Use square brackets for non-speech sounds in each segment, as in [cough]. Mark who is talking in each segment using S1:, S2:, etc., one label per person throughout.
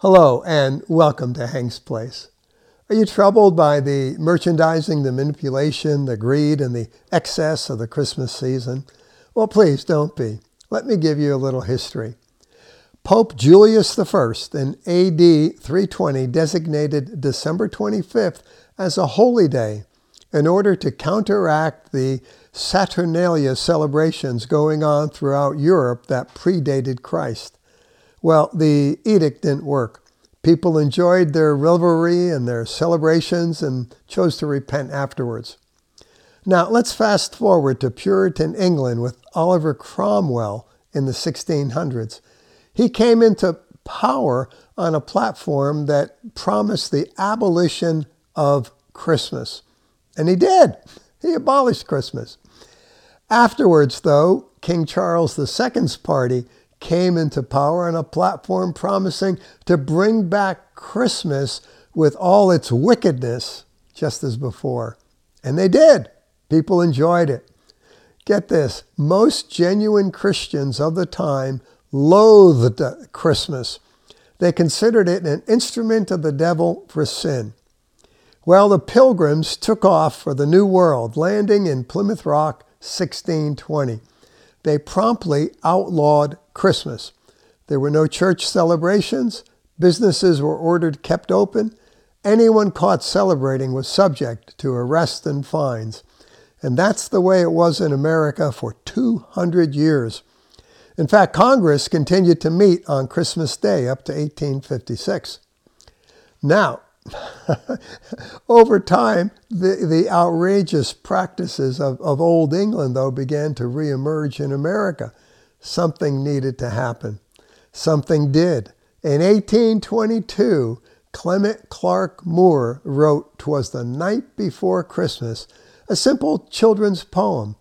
S1: Hello and welcome to Hank's Place. Are you troubled by the merchandising, the manipulation, the greed, and the excess of the Christmas season? Well, please don't be. Let me give you a little history. Pope Julius I in AD 320 designated December 25th as a holy day in order to counteract the Saturnalia celebrations going on throughout Europe that predated Christ. Well, the edict didn't work. People enjoyed their revelry and their celebrations and chose to repent afterwards. Now, let's fast forward to Puritan England with Oliver Cromwell in the 1600s. He came into power on a platform that promised the abolition of Christmas. And he did. He abolished Christmas. Afterwards, though, King Charles II's party came into power on a platform promising to bring back Christmas with all its wickedness, just as before. And they did. People enjoyed it. Get this most genuine Christians of the time loathed Christmas. They considered it an instrument of the devil for sin. Well, the pilgrims took off for the New World, landing in Plymouth Rock 1620 they promptly outlawed Christmas. There were no church celebrations, businesses were ordered kept open. Anyone caught celebrating was subject to arrest and fines. And that's the way it was in America for 200 years. In fact, Congress continued to meet on Christmas Day up to 1856. Now, [laughs] Over time, the, the outrageous practices of, of Old England, though, began to reemerge in America. Something needed to happen. Something did. In 1822, Clement Clarke Moore wrote "'Twas the Night Before Christmas, a simple children's poem.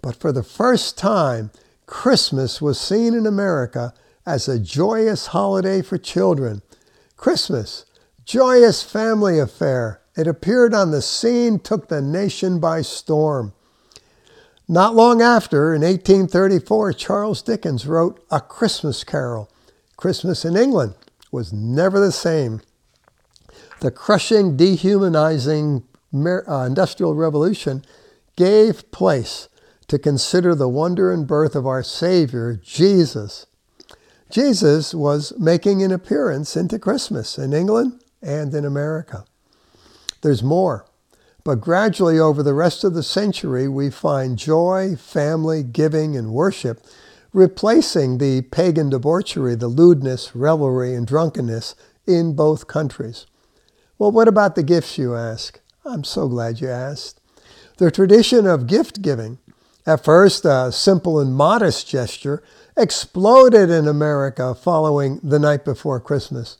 S1: But for the first time, Christmas was seen in America as a joyous holiday for children. Christmas, Joyous family affair. It appeared on the scene, took the nation by storm. Not long after, in 1834, Charles Dickens wrote A Christmas Carol. Christmas in England was never the same. The crushing, dehumanizing uh, Industrial Revolution gave place to consider the wonder and birth of our Savior, Jesus. Jesus was making an appearance into Christmas in England and in America. There's more. But gradually, over the rest of the century, we find joy, family, giving, and worship replacing the pagan debauchery, the lewdness, revelry, and drunkenness in both countries. Well, what about the gifts, you ask? I'm so glad you asked. The tradition of gift giving, at first a simple and modest gesture, exploded in America following the night before Christmas.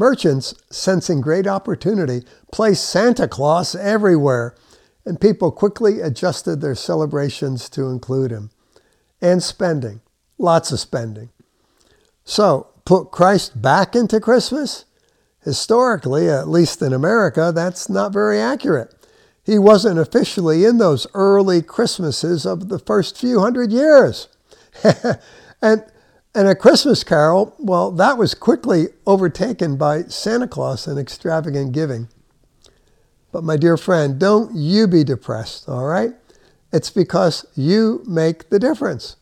S1: Merchants, sensing great opportunity, placed Santa Claus everywhere, and people quickly adjusted their celebrations to include him. And spending, lots of spending. So, put Christ back into Christmas? Historically, at least in America, that's not very accurate. He wasn't officially in those early Christmases of the first few hundred years. [laughs] and and a Christmas carol, well, that was quickly overtaken by Santa Claus and extravagant giving. But my dear friend, don't you be depressed, all right? It's because you make the difference.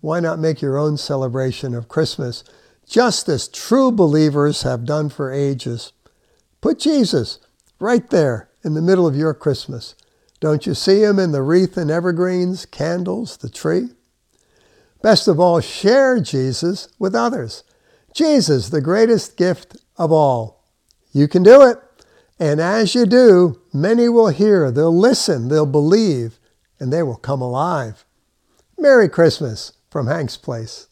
S1: Why not make your own celebration of Christmas just as true believers have done for ages? Put Jesus right there in the middle of your Christmas. Don't you see him in the wreath and evergreens, candles, the tree? Best of all, share Jesus with others. Jesus, the greatest gift of all. You can do it. And as you do, many will hear, they'll listen, they'll believe, and they will come alive. Merry Christmas from Hank's Place.